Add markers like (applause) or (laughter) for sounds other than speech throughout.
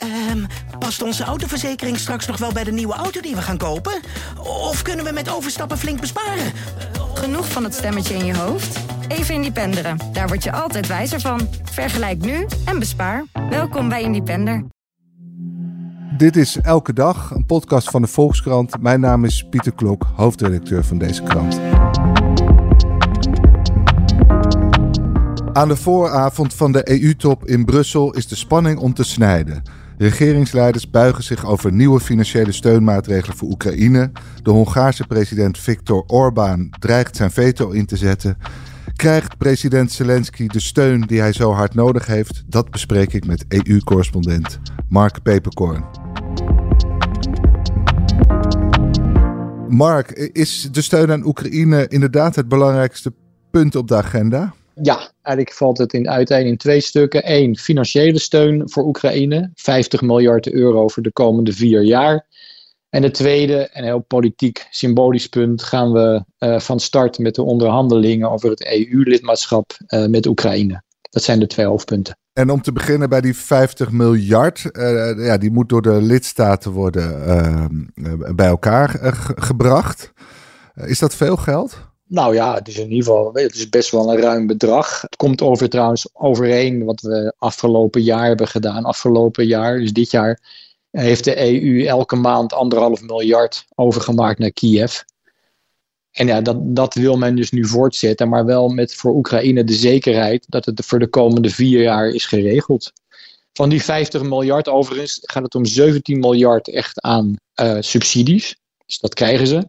Ehm, past onze autoverzekering straks nog wel bij de nieuwe auto die we gaan kopen? Of kunnen we met overstappen flink besparen? Genoeg van het stemmetje in je hoofd? Even Independeren. Daar word je altijd wijzer van. Vergelijk nu en bespaar. Welkom bij Independer. Dit is Elke Dag, een podcast van de Volkskrant. Mijn naam is Pieter Klok, hoofdredacteur van deze krant. Aan de vooravond van de EU-top in Brussel is de spanning om te snijden. Regeringsleiders buigen zich over nieuwe financiële steunmaatregelen voor Oekraïne. De Hongaarse president Viktor Orbán dreigt zijn veto in te zetten. Krijgt president Zelensky de steun die hij zo hard nodig heeft? Dat bespreek ik met EU-correspondent Mark Peperkorn. Mark, is de steun aan Oekraïne inderdaad het belangrijkste punt op de agenda? Ja, eigenlijk valt het in uiteen in twee stukken. Eén, financiële steun voor Oekraïne. 50 miljard euro voor de komende vier jaar. En de tweede, een heel politiek symbolisch punt, gaan we uh, van start met de onderhandelingen over het EU-lidmaatschap uh, met Oekraïne. Dat zijn de twee hoofdpunten. En om te beginnen bij die 50 miljard, uh, ja, die moet door de lidstaten worden bij elkaar gebracht. is dat veel geld? Nou ja, het is in ieder geval het is best wel een ruim bedrag. Het komt over trouwens overeen wat we afgelopen jaar hebben gedaan. Afgelopen jaar, dus dit jaar, heeft de EU elke maand anderhalf miljard overgemaakt naar Kiev. En ja, dat, dat wil men dus nu voortzetten, maar wel met voor Oekraïne de zekerheid dat het voor de komende vier jaar is geregeld. Van die 50 miljard overigens gaat het om 17 miljard echt aan uh, subsidies. Dus dat krijgen ze.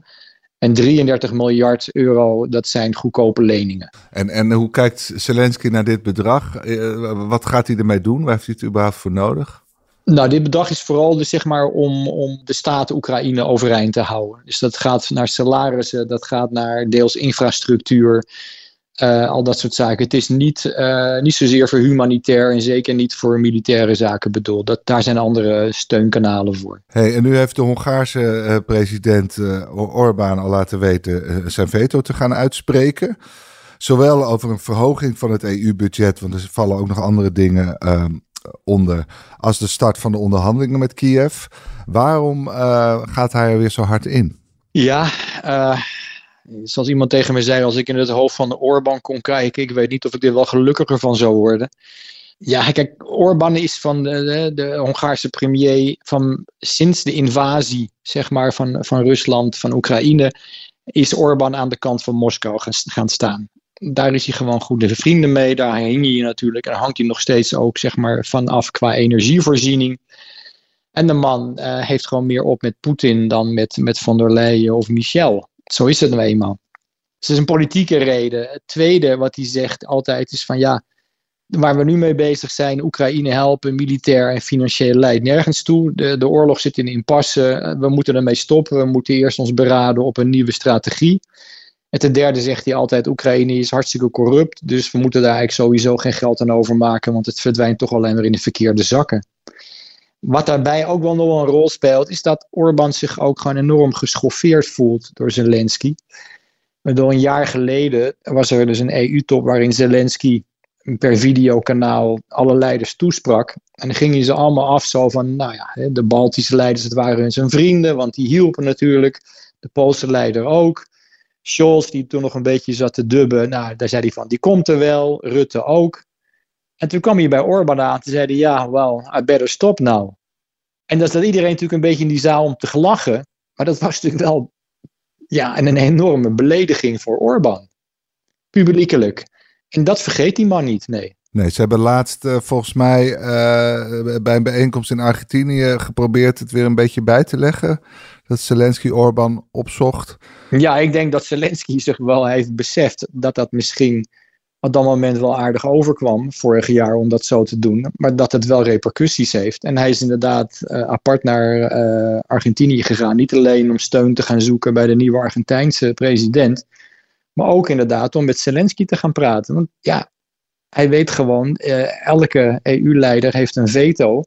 En 33 miljard euro, dat zijn goedkope leningen. En, en hoe kijkt Zelensky naar dit bedrag? Eh, wat gaat hij ermee doen? Waar heeft hij het überhaupt voor nodig? Nou, dit bedrag is vooral dus zeg maar om, om de staat Oekraïne overeind te houden. Dus dat gaat naar salarissen, dat gaat naar deels infrastructuur. Uh, al dat soort zaken. Het is niet, uh, niet zozeer voor humanitair en zeker niet voor militaire zaken bedoeld. Dat, daar zijn andere steunkanalen voor. Hey, en nu heeft de Hongaarse uh, president Orbán al laten weten zijn veto te gaan uitspreken. Zowel over een verhoging van het EU-budget, want er vallen ook nog andere dingen ehm, onder, als de start van de onderhandelingen met Kiev. Waarom gaat hij er weer zo hard in? Ja, Zoals iemand tegen me zei, als ik in het hoofd van de Orbán kon kijken, ik weet niet of ik er wel gelukkiger van zou worden. Ja, kijk, Orbán is van de, de, Hongaarse premier van sinds de invasie, zeg maar, van, van Rusland, van Oekraïne, is Orbán aan de kant van Moskou gaan staan. Daar is hij gewoon goede vrienden mee. Daar hing hij natuurlijk en hangt hij nog steeds ook, zeg maar, vanaf qua energievoorziening. En de man uh, heeft gewoon meer op met Poetin dan met, met von der Leyen of Michel. Zo is het nou eenmaal. Dus het is een politieke reden. Het tweede wat hij zegt altijd is van ja, waar we nu mee bezig zijn, Oekraïne helpen, militair en financieel leidt nergens toe. De, de oorlog zit in impasse, we moeten ermee stoppen, we moeten eerst ons beraden op een nieuwe strategie. En ten derde zegt hij altijd, Oekraïne is hartstikke corrupt, dus we moeten daar eigenlijk sowieso geen geld aan overmaken, want het verdwijnt toch alleen maar in de verkeerde zakken. Wat daarbij ook wel nog een rol speelt, is dat Orbán zich ook gewoon enorm geschoffeerd voelt door Zelensky. Door een jaar geleden was er dus een EU-top waarin Zelensky per videokanaal alle leiders toesprak. En dan gingen ze allemaal af zo van, nou ja, de Baltische leiders, het waren zijn vrienden, want die hielpen natuurlijk. De Poolse leider ook. Scholz, die toen nog een beetje zat te dubben, nou, daar zei hij van, die komt er wel. Rutte ook. En toen kwam hij bij Orbán aan en zei ja, well, I better stop now. En dat zat iedereen natuurlijk een beetje in die zaal om te gelachen. Maar dat was natuurlijk wel ja, een enorme belediging voor Orbán. Publiekelijk. En dat vergeet die man niet, nee. Nee, ze hebben laatst uh, volgens mij uh, bij een bijeenkomst in Argentinië geprobeerd het weer een beetje bij te leggen. Dat Zelensky Orbán opzocht. Ja, ik denk dat Zelensky zich wel heeft beseft dat dat misschien op dat moment wel aardig overkwam vorig jaar om dat zo te doen. Maar dat het wel repercussies heeft. En hij is inderdaad uh, apart naar uh, Argentinië gegaan. Niet alleen om steun te gaan zoeken bij de nieuwe Argentijnse president. Maar ook inderdaad om met Zelensky te gaan praten. Want ja, hij weet gewoon, uh, elke EU-leider heeft een veto.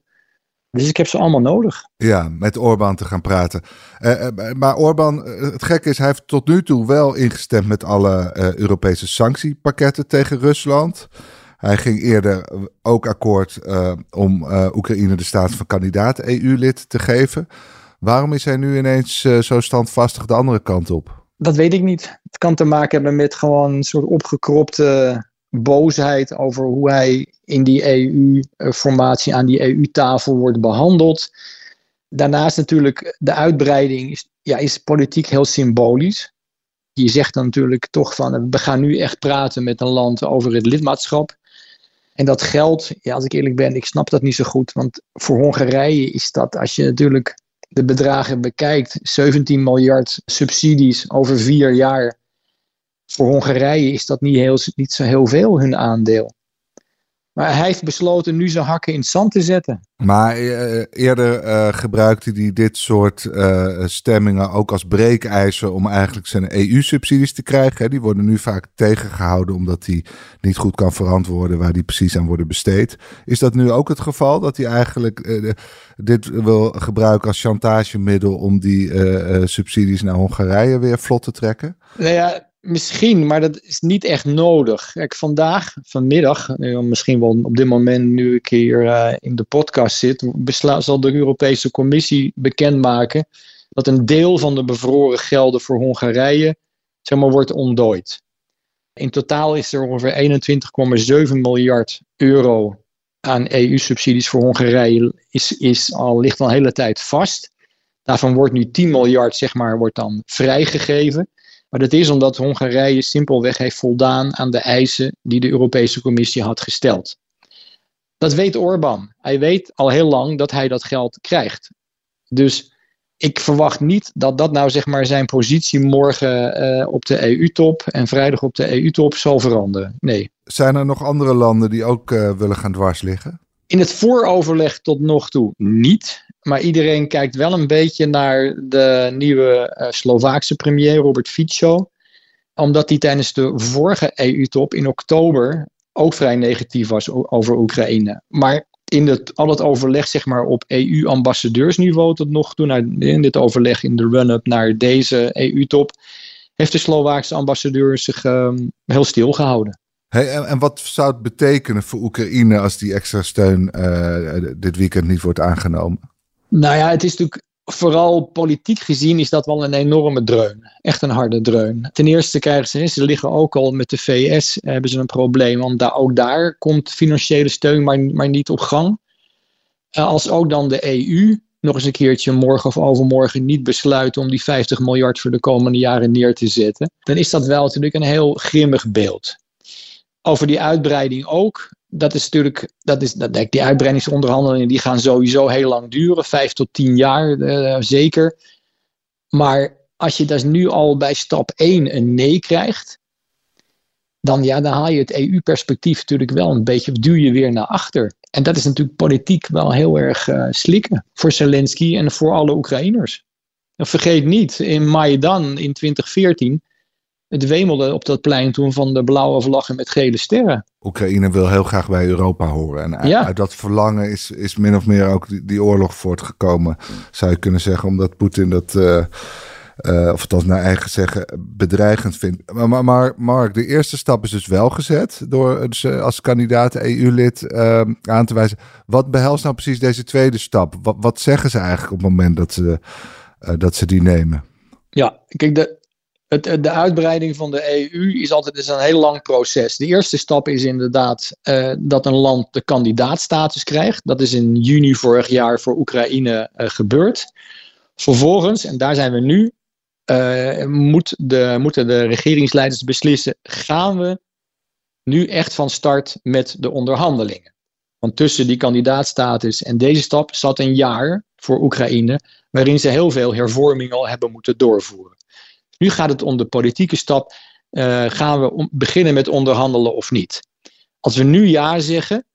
Dus ik heb ze allemaal nodig. Ja, met Orbán te gaan praten. Uh, maar Orbán, het gekke is, hij heeft tot nu toe wel ingestemd met alle uh, Europese sanctiepakketten tegen Rusland. Hij ging eerder ook akkoord uh, om Oekraïne de status van kandidaat EU-lid te geven. Waarom is hij nu ineens zo standvastig de andere kant op? Dat weet ik niet. Het kan te maken hebben met gewoon een soort opgekropte boosheid over hoe hij in die EU-formatie aan die EU-tafel wordt behandeld. Daarnaast natuurlijk de uitbreiding is, ja, is politiek heel symbolisch. Je zegt dan natuurlijk toch van we gaan nu echt praten met een land over het lidmaatschap. En dat geld, ja, als ik eerlijk ben, ik snap dat niet zo goed. Want voor Hongarije is dat, als je natuurlijk de bedragen bekijkt, 17 miljard subsidies over vier jaar. Voor Hongarije is dat niet, heel, niet zo heel veel hun aandeel. Maar hij heeft besloten nu zijn hakken in het zand te zetten. Maar uh, eerder uh, gebruikte hij dit soort uh, stemmingen ook als breekijzer om eigenlijk zijn EU-subsidies te krijgen. Die worden nu vaak tegengehouden omdat hij niet goed kan verantwoorden waar die precies aan worden besteed. Is dat nu ook het geval dat hij eigenlijk dit wil gebruiken als chantagemiddel om die subsidies naar Hongarije weer vlot te trekken? Nou ja, Misschien, maar dat is niet echt nodig. Kijk, vandaag, vanmiddag, misschien wel op dit moment nu ik hier uh, in de podcast zit, zal de Europese Commissie bekendmaken dat een deel van de bevroren gelden voor Hongarije zeg maar, wordt ontdooid. In totaal is er ongeveer 21,7 miljard euro aan EU-subsidies voor Hongarije is, is al, ligt al een hele tijd vast. Daarvan wordt nu 10 miljard zeg maar, wordt dan vrijgegeven. Maar dat is omdat Hongarije simpelweg heeft voldaan aan de eisen die de Europese Commissie had gesteld. Dat weet Orbán. Hij weet al heel lang dat hij dat geld krijgt. Dus ik verwacht niet dat dat nou zeg maar zijn positie morgen uh, op de EU-top en vrijdag op de EU-top zal veranderen. Nee. Zijn er nog andere landen die ook uh, willen gaan dwarsliggen? In het vooroverleg tot nog toe niet. Maar iedereen kijkt wel een beetje naar de nieuwe uh, Slovaakse premier Robert Fico. Omdat hij tijdens de vorige EU-top in oktober ook vrij negatief was over Oekraïne. Maar in al het overleg zeg maar, op EU-ambassadeursniveau tot nog toe, in dit overleg in de run-up naar deze EU-top, heeft de Slovaakse ambassadeur zich um, heel stil gehouden. Hey, en, wat zou het betekenen voor Oekraïne als die extra steun uh, dit weekend niet wordt aangenomen? Nou ja, het is natuurlijk vooral politiek gezien is dat wel een enorme dreun. Echt een harde dreun. Ten eerste krijgen ze, ze liggen ook al met de VS, hebben ze een probleem. Want daar, ook daar komt financiële steun maar, maar niet op gang. Uh, als ook dan de EU nog eens een keertje morgen of overmorgen niet besluit om die 50 miljard voor de komende jaren neer te zetten, dan is dat wel natuurlijk een heel grimmig beeld. Over die uitbreiding ook dat is natuurlijk, dat is, dat, die uitbreidingsonderhandelingen die gaan sowieso heel lang duren, vijf tot tien jaar uh, zeker. Maar als je dus nu al bij stap 1 een nee krijgt, dan, ja, dan haal je het EU-perspectief natuurlijk wel een beetje, duw je weer naar achter. En dat is natuurlijk politiek wel heel erg uh, slikken voor Zelensky en voor alle Oekraïners. En vergeet niet, in Maidan in 2014 het wemelde op dat plein toen van de blauwe vlaggen met gele sterren. Oekraïne wil heel graag bij Europa horen. En uit dat verlangen is, is min of meer ook die, die oorlog voortgekomen, zou je kunnen zeggen, omdat Poetin dat. Uh, uh, of althans naar eigen zeggen, bedreigend vindt. Maar, maar, maar, Mark, de eerste stap is dus wel gezet door dus, als kandidaat EU-lid uh, aan te wijzen. Wat behelst nou precies deze tweede stap? Wat, wat zeggen ze eigenlijk op het moment dat ze, dat ze die nemen? Ja, kijk, de, het, de uitbreiding van de EU is altijd is een heel lang proces. De eerste stap is inderdaad uh, dat een land de kandidaatstatus krijgt. Dat is in juni vorig jaar voor Oekraïne uh, gebeurd. Vervolgens, en daar zijn we nu, moet de, moeten de regeringsleiders beslissen: gaan we nu echt van start met de onderhandelingen? Want tussen die kandidaatstatus en deze stap zat een jaar voor Oekraïne, waarin ze heel veel hervormingen al hebben moeten doorvoeren. Nu gaat het om de politieke stap. Uh, gaan we beginnen met onderhandelen of niet? Als we nu ja zeggen,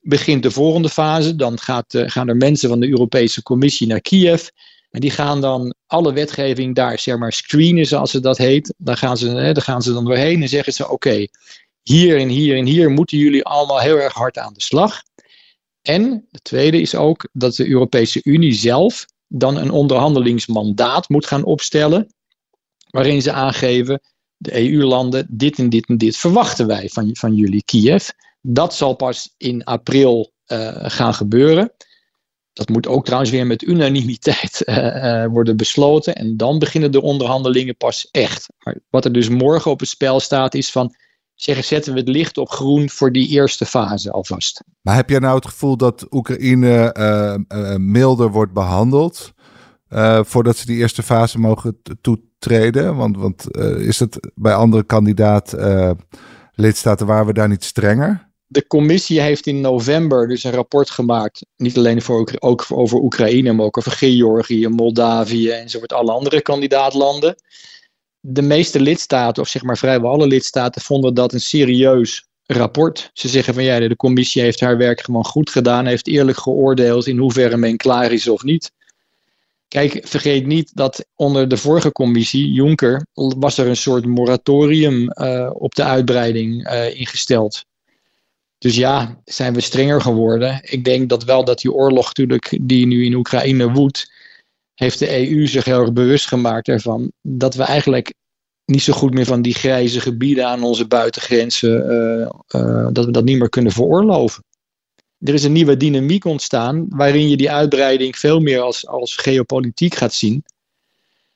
begint de volgende fase. Dan gaat, uh, gaan er mensen van de Europese Commissie naar Kiev. En die gaan dan alle wetgeving daar zeg maar, screenen, zoals ze dat heet. Daar gaan ze, hè, daar gaan ze dan doorheen en zeggen ze: Oké, hier en hier en hier moeten jullie allemaal heel erg hard aan de slag. En het tweede is ook dat de Europese Unie zelf dan een onderhandelingsmandaat moet gaan opstellen waarin ze aangeven de EU-landen, dit en dit en dit verwachten wij van, van jullie, Kiev. Dat zal pas in april uh, gaan gebeuren. Dat moet ook trouwens weer met unanimiteit uh, (laughs) uh, worden besloten. En dan beginnen de onderhandelingen pas echt. Maar wat er dus morgen op het spel staat, is van zeggen, zetten we het licht op groen voor die eerste fase alvast. Maar heb jij nou het gevoel dat Oekraïne milder wordt behandeld? voordat ze die eerste fase mogen toetreden? Want, want is het bij andere kandidaat lidstaten waren we daar niet strenger? de commissie heeft in november dus een rapport gemaakt. Niet alleen voor, ook over Oekraïne, maar ook over Georgië, Moldavië enzovoort alle andere kandidaatlanden. De meeste lidstaten, of zeg maar vrijwel alle lidstaten, vonden dat een serieus rapport. Ze zeggen van ja, de commissie heeft haar werk gewoon goed gedaan, heeft eerlijk geoordeeld in hoeverre men klaar is of niet. Kijk, vergeet niet dat onder de vorige commissie, Juncker, was er een soort moratorium uh, op de uitbreiding uh, ingesteld. Dus ja, zijn we strenger geworden. Ik denk dat wel dat die oorlog natuurlijk die nu in Oekraïne woedt, heeft de EU zich heel erg bewust gemaakt ervan dat we eigenlijk niet zo goed meer van die grijze gebieden aan onze buitengrenzen, uh, dat we dat niet meer kunnen veroorloven. Er is een nieuwe dynamiek ontstaan waarin je die uitbreiding veel meer als, als geopolitiek gaat zien.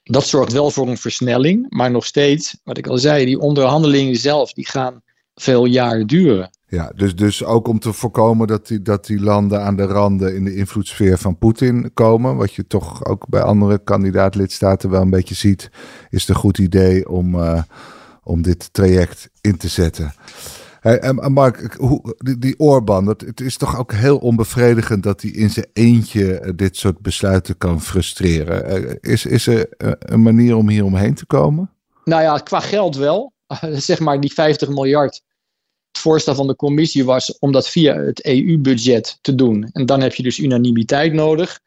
Dat zorgt wel voor een versnelling, maar nog steeds, wat ik al zei, die onderhandelingen zelf, die gaan veel jaren duren. Ja, dus, dus ook om te voorkomen dat die, dat die landen aan de randen in de invloedssfeer van Poetin komen, wat je toch ook bij andere kandidaat-lidstaten wel een beetje ziet, is het een goed idee om, uh, om dit traject in te zetten. En Mark, hoe, die, die Orbán, dat, het is toch ook heel onbevredigend dat hij in zijn eentje dit soort besluiten kan frustreren. Uh, is, is er uh, een manier om hier omheen te komen? Nou ja, qua geld wel. (laughs) zeg maar die 50 miljard het voorstel van de commissie was om dat via het EU-budget te doen. En dan heb je dus unanimiteit nodig.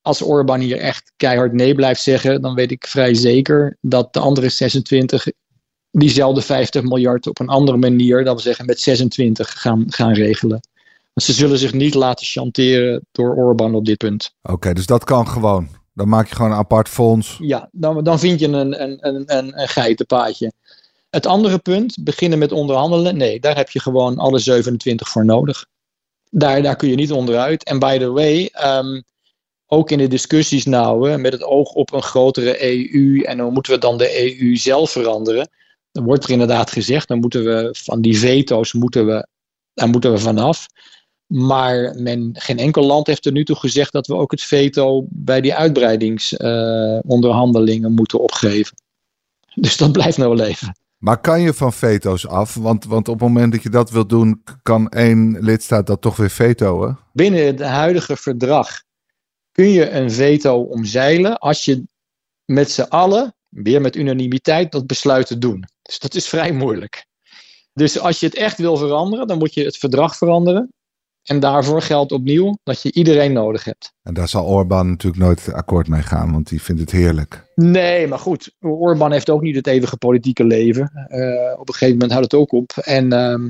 Als Orbán hier echt keihard nee blijft zeggen, dan weet ik vrij zeker dat de andere 26 diezelfde 50 miljard op een andere manier, dat we zeggen met 26, gaan, gaan regelen. Want ze zullen zich niet laten chanteren door Orbán op dit punt. Oké, dus dat kan gewoon. Dan maak je gewoon een apart fonds. Ja, dan, dan vind je een, een, een, een, een geitenpaadje. Het andere punt, beginnen met onderhandelen. Nee, daar heb je gewoon alle 27 voor nodig. Daar, daar kun je niet onderuit. En by the way, um, ook in de discussies nou, met het oog op een grotere EU en hoe moeten we dan de EU zelf veranderen. Dan wordt er inderdaad gezegd, dan moeten we van die veto's moeten we, daar moeten we vanaf. Maar men, geen enkel land heeft er nu toe gezegd dat we ook het veto bij die uitbreidingsonderhandelingen uh, moeten opgeven. Dus dat blijft nou leven. Maar kan je van veto's af? Want, want op het moment dat je dat wilt doen, kan één lidstaat dat toch weer vetoen? Binnen het huidige verdrag kun je een veto omzeilen als je met z'n allen, weer met unanimiteit, dat besluit te doen. Dus dat is vrij moeilijk. Dus als je het echt wil veranderen, dan moet je het verdrag veranderen. En daarvoor geldt opnieuw dat je iedereen nodig hebt. En daar zal Orbán natuurlijk nooit akkoord mee gaan, want die vindt het heerlijk. Nee, maar goed, Orbán heeft ook niet het eeuwige politieke leven. Uh, op een gegeven moment houdt het ook op. En uh,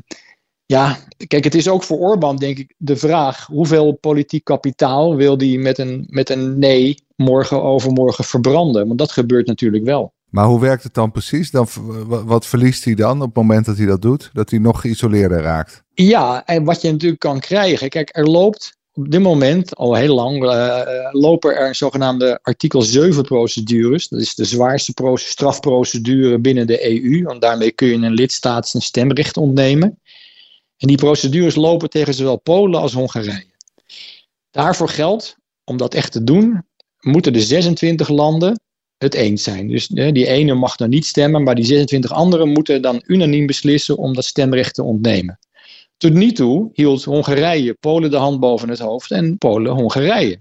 ja, kijk, het is ook voor Orbán, denk ik, de vraag: hoeveel politiek kapitaal wil hij met een, met een nee morgen overmorgen verbranden? Want dat gebeurt natuurlijk wel. Maar hoe werkt het dan precies? Dan, wat verliest hij dan op het moment dat hij dat doet? Dat hij nog geïsoleerder raakt? Ja, en wat je natuurlijk kan krijgen. Kijk, er loopt op dit moment al heel lang uh, lopen er zogenaamde artikel 7 procedures. Dat is de zwaarste strafprocedure binnen de EU. Want daarmee kun je een lidstaat zijn stemrecht ontnemen. En die procedures lopen tegen zowel Polen als Hongarije. Daarvoor geldt, om dat echt te doen, moeten de 26 landen het eens zijn. Dus die ene mag dan niet stemmen, maar die 26 anderen moeten dan unaniem beslissen om dat stemrecht te ontnemen. Tot nu toe hield Hongarije Polen de hand boven het hoofd en Polen Hongarije.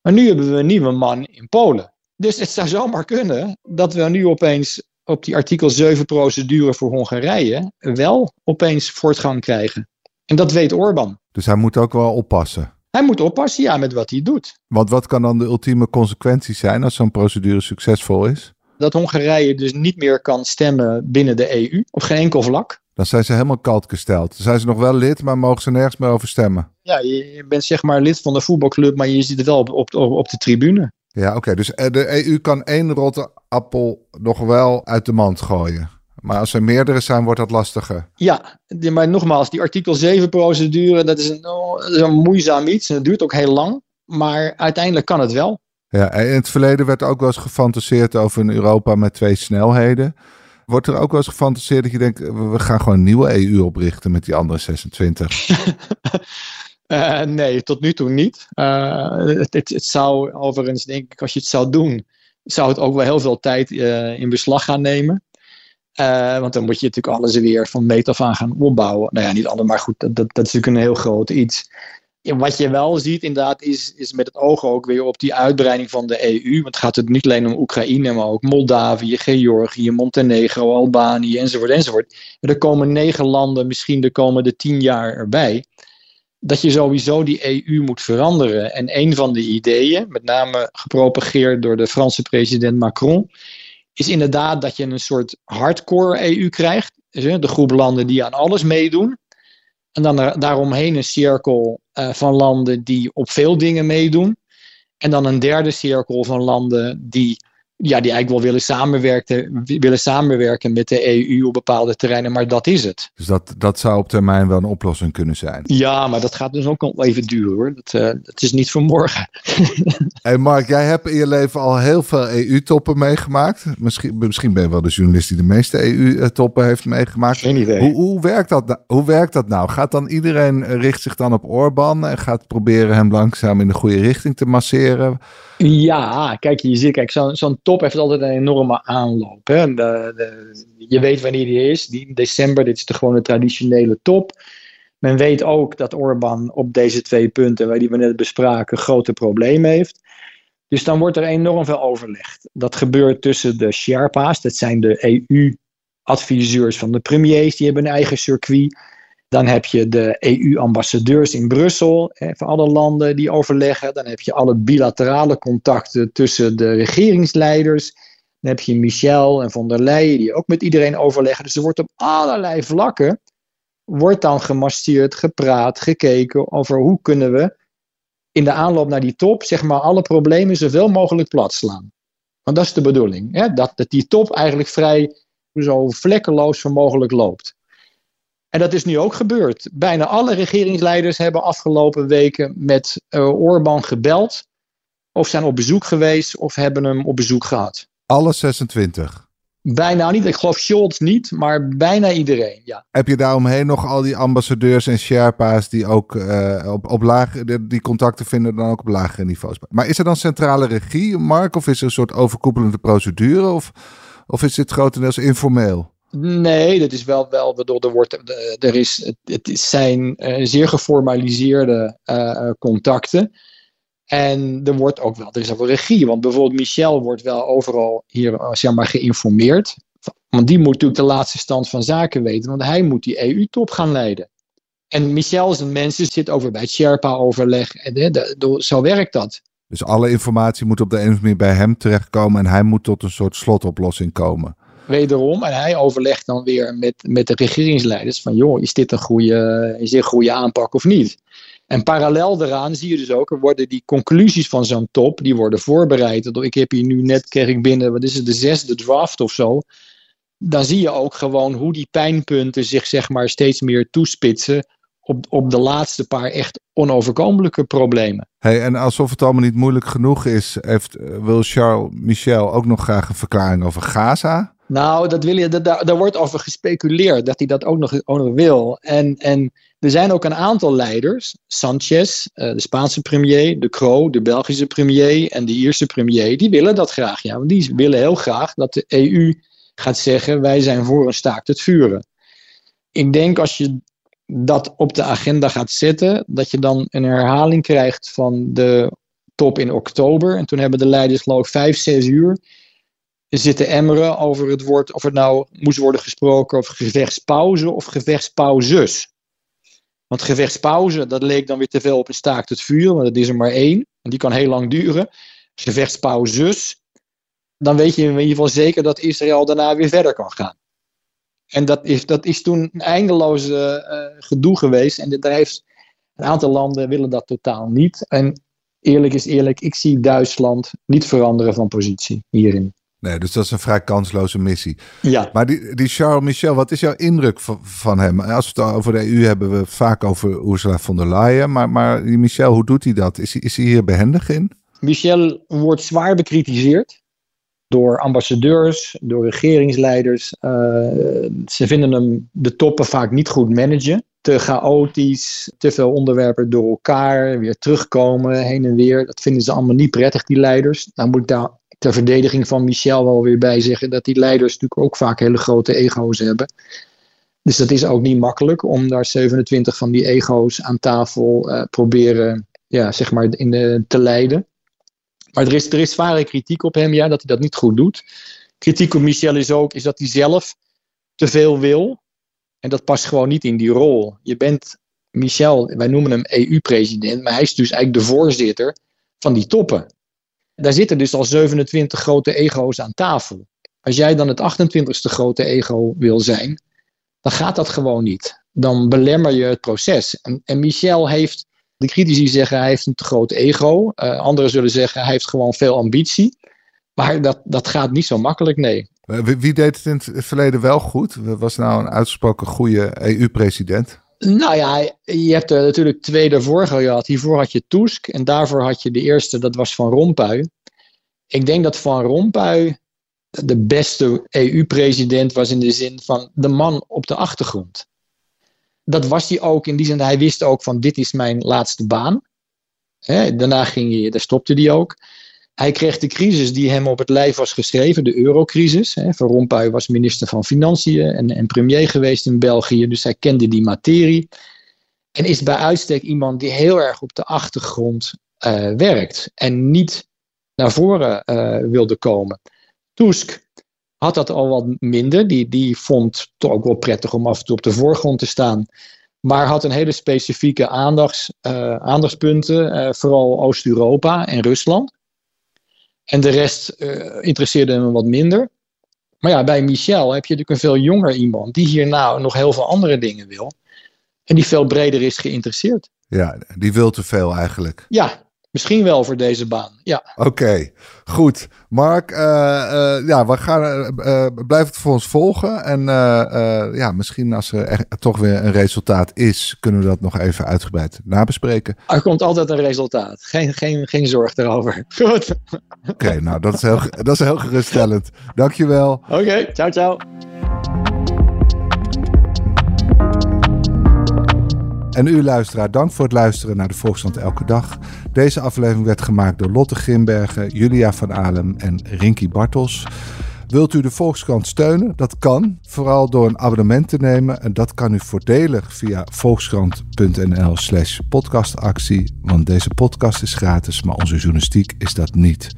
Maar nu hebben we een nieuwe man in Polen. Dus het zou zomaar kunnen dat we nu opeens op die artikel 7 procedure voor Hongarije wel opeens voortgang krijgen. En dat weet Orbán. Dus hij moet ook wel oppassen. Hij moet oppassen, ja, met wat hij doet. Want wat kan dan de ultieme consequentie zijn als zo'n procedure succesvol is? Dat Hongarije dus niet meer kan stemmen binnen de EU, op geen enkel vlak. Dan zijn ze helemaal koud gesteld. Dan zijn ze nog wel lid, maar mogen ze nergens meer over stemmen. Ja, je bent zeg maar lid van de voetbalclub, maar je zit wel op, op, op de tribune. Ja, oké. Dus eh, de EU kan één rotte appel nog wel uit de mand gooien. Maar als er meerdere zijn, wordt dat lastiger. Ja, maar nogmaals, die artikel 7 procedure, dat is een, dat is een moeizaam iets. En het duurt ook heel lang. Maar uiteindelijk kan het wel. Ja, in het verleden werd ook wel eens gefantaseerd over een Europa met twee snelheden. Wordt er ook wel eens gefantaseerd dat je denkt, we gaan gewoon een nieuwe EU oprichten met die andere 26? uh, (laughs) nee, tot nu toe niet. Uh, het, het, het, zou overigens, denk ik, als je het zou doen, zou het ook wel heel veel tijd uh, in beslag gaan nemen. Want dan moet je natuurlijk alles weer van meet af aan gaan opbouwen. Nou ja, niet allemaal, maar goed, dat, dat, is natuurlijk een heel groot iets wat je wel ziet inderdaad is, is met het oog ook weer op die uitbreiding van de EU. Want gaat het niet alleen om Oekraïne, maar ook Moldavië, Georgië, Montenegro, Albanië enzovoort enzovoort. En er komen negen landen misschien de komende tien jaar erbij. Dat je sowieso die EU moet veranderen. En een van de ideeën, met name gepropageerd door de Franse president Macron, is inderdaad dat je een soort hardcore EU krijgt. De groep landen die aan alles meedoen. En dan daaromheen een cirkel uh, van landen die op veel dingen meedoen. En dan een derde cirkel van landen die ja, die eigenlijk wel willen samenwerken, willen samenwerken met de EU op bepaalde terreinen, maar dat is het. Dus dat, dat zou op termijn wel een oplossing kunnen zijn? Ja, maar dat gaat dus ook nog even duren hoor. Dat, uh, dat is niet voor morgen. (laughs) hey Mark, jij hebt in je leven al heel veel EU-toppen meegemaakt. Misschien, misschien ben je wel de journalist die de meeste EU-toppen heeft meegemaakt. Geen idee. Hoe, hoe, werkt dat, nou? hoe werkt dat nou? Gaat dan iedereen, eh, richt zich dan op Orbán en gaat proberen hem langzaam in de goede richting te masseren? Ja, kijk, je ziet, kijk, zo'n zo'n top heeft altijd een enorme aanloop. Hè? De, de, je weet wanneer die is. Die, december, dit is de gewone traditionele top. Men weet ook dat Orbán op deze twee punten, die we net bespraken, grote problemen heeft. Dus dan wordt er enorm veel overlegd. Dat gebeurt tussen de Sherpa's, dat zijn de EU-adviseurs van de premiers, die hebben een eigen circuit. Dan heb je de EU-ambassadeurs in Brussel hè, van alle landen die overleggen. Dan heb je alle bilaterale contacten tussen de regeringsleiders. Dan heb je Michel en von der Leyen die ook met iedereen overleggen. Dus er wordt op allerlei vlakken wordt dan gemasseerd, gepraat, gekeken over hoe kunnen we in de aanloop naar die top zeg maar alle problemen zoveel mogelijk plat slaan. Want dat is de bedoeling. Hè? Dat, dat die top eigenlijk vrij zo vlekkeloos mogelijk loopt. En dat is nu ook gebeurd. Bijna alle regeringsleiders hebben afgelopen weken met uh, Orbán gebeld. Of zijn op bezoek geweest of hebben hem op bezoek gehad. Alle 26? Bijna niet. Ik geloof Scholz niet, maar bijna iedereen, ja. Heb je daaromheen nog al die ambassadeurs en Sherpa's die ook uh, op, op lage, die contacten vinden dan ook op lagere niveaus? Maar is er dan centrale regie, Mark? Of is er een soort overkoepelende procedure? Of, of is dit grotendeels informeel? Nee, dat is wel, wel waardoor er wordt, er is, het zijn uh, zeer geformaliseerde uh, contacten. En er wordt ook wel, er is ook wel regie, want bijvoorbeeld Michel wordt wel overal hier zeg maar, geïnformeerd. Want die moet natuurlijk de laatste stand van zaken weten, want hij moet die EU-top gaan leiden. En Michel is een mens, zit over bij het Sherpa-overleg. En zo werkt dat. Dus alle informatie moet op de een of andere manier bij hem terechtkomen en hij moet tot een soort slotoplossing komen wederom. En hij overlegt dan weer met, met de regeringsleiders van joh, is dit een goede, is dit een goede aanpak of niet? En parallel daaraan zie je dus ook, er worden die conclusies van zo'n top, die worden voorbereid. Ik heb hier nu net, kreeg ik binnen, wat is het, de zesde draft of zo. Dan zie je ook gewoon hoe die pijnpunten zich zeg maar steeds meer toespitsen op, op de laatste paar echt onoverkomelijke problemen. Hey, en alsof het allemaal niet moeilijk genoeg is, heeft, eh, wil Charles Michel ook nog graag een verklaring over Gaza. Nou, dat wil je, daar, daar wordt over gespeculeerd dat hij dat ook nog, ook wil. En, en er zijn ook een aantal leiders, Sanchez, uh, de Spaanse premier, de Croo, de Belgische premier en de Ierse premier, die willen dat graag. Ja, want die willen heel graag dat de EU gaat zeggen: wij zijn voor een staakt het vuren. Ik denk als je dat op de agenda gaat zetten, dat je dan een herhaling krijgt van de top in oktober. En toen hebben de leiders, geloof ik, vijf, zes uur zitten emmeren over het woord, of het nou moest worden gesproken over gevechtspauze of gevechtspauzes. Want gevechtspauze, dat leek dan weer te veel op een staakt het vuur, want dat is er maar één. En die kan heel lang duren. Gevechtspauzes, dan weet je in ieder geval zeker dat Israël daarna weer verder kan gaan. En dat is, dat is toen een eindeloze uh, gedoe geweest. En daar heeft een aantal landen willen dat totaal niet. En eerlijk is eerlijk, ik zie Duitsland niet veranderen van positie hierin. Nee, dus dat is een vrij kansloze missie. Ja. Maar die, die Charles Michel, wat is jouw indruk van, van hem? Als we het over de EU hebben, we vaak over Ursula von der Leyen. Maar, maar die Michel, hoe doet hij dat? Is, hij- is hij hier behendig in? Michel wordt zwaar bekritiseerd door ambassadeurs, door regeringsleiders. Eh, ze vinden hem de toppen vaak niet goed managen. Te chaotisch, te veel onderwerpen door elkaar, weer terugkomen, heen en weer. Dat vinden ze allemaal niet prettig, die leiders. Dan moet ik daar ter verdediging van Michel wel weer bij zeggen dat die leiders natuurlijk ook vaak hele grote ego's hebben. Dus dat is ook niet makkelijk om daar 27 van die ego's aan tafel eh, proberen ja, zeg maar in te leiden. Maar er is, er is zware kritiek op hem, ja, dat hij dat niet goed doet. Kritiek op Michel is ook is dat hij zelf te veel wil. En dat past gewoon niet in die rol. Je bent Michel, wij noemen hem EU-president, maar hij is dus eigenlijk de voorzitter van die toppen. Daar zitten dus al 27 grote ego's aan tafel. Als jij dan het 28ste grote ego wil zijn, dan gaat dat gewoon niet. Dan belemmer je het proces. En, en Michel heeft, de critici zeggen hij heeft een te groot ego. Uh, anderen zullen zeggen hij heeft gewoon veel ambitie. Maar dat, dat gaat niet zo makkelijk, nee. Wie, deed het in het verleden wel goed? Was nou een uitgesproken goede EU-president? Nou ja, je hebt er natuurlijk twee daarvoor gehad. Hiervoor had je Tusk en daarvoor had je de eerste, dat was Van Rompuy. Ik denk dat Van Rompuy de beste EU-president was in de zin van de man op de achtergrond. Dat was hij ook in die zin, hij wist ook van dit is mijn laatste baan. Daarna ging hij, daar stopte hij ook. Hij kreeg de crisis die hem op het lijf was geschreven, de eurocrisis. Van Rompuy was minister van Financiën en, en premier geweest in België, dus hij kende die materie. En is bij uitstek iemand die heel erg op de achtergrond uh, werkt en niet naar voren uh, wilde komen. Tusk had dat al wat minder. Die, die vond het toch ook wel prettig om af en toe op de voorgrond te staan. Maar had een hele specifieke aandachts, uh, aandachtspunten, vooral Oost-Europa en Rusland. En de rest uh, interesseerde hem wat minder. Maar ja, bij Michel heb je natuurlijk een veel jonger iemand die hier nou nog heel veel andere dingen wil. En die veel breder is geïnteresseerd. Ja, die wil te veel eigenlijk. Ja, Misschien wel voor deze baan, ja. Oké, okay, goed. Mark, uh, uh, ja, we gaan, uh, blijf het voor ons volgen. En ja, misschien als er echt toch weer een resultaat is, kunnen we dat nog even uitgebreid nabespreken. Er komt altijd een resultaat. Geen, geen, geen zorg erover. (laughs) Goed. Oké, okay, nou, dat is, heel, dat is heel geruststellend. Dankjewel. Oké, okay, ciao, ciao. En u luisteraar, dank voor het luisteren naar de Volkskrant Elke Dag. Deze aflevering werd gemaakt door Lotte Grimbergen, Julia van Alem en Rinky Bartels. Wilt u de Volkskrant steunen? Dat kan, vooral door een abonnement te nemen. En dat kan u voordelig via volkskrant.nl slash podcastactie. Want deze podcast is gratis, maar onze journalistiek is dat niet.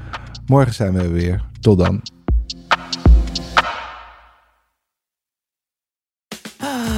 Morgen zijn we weer. Tot dan.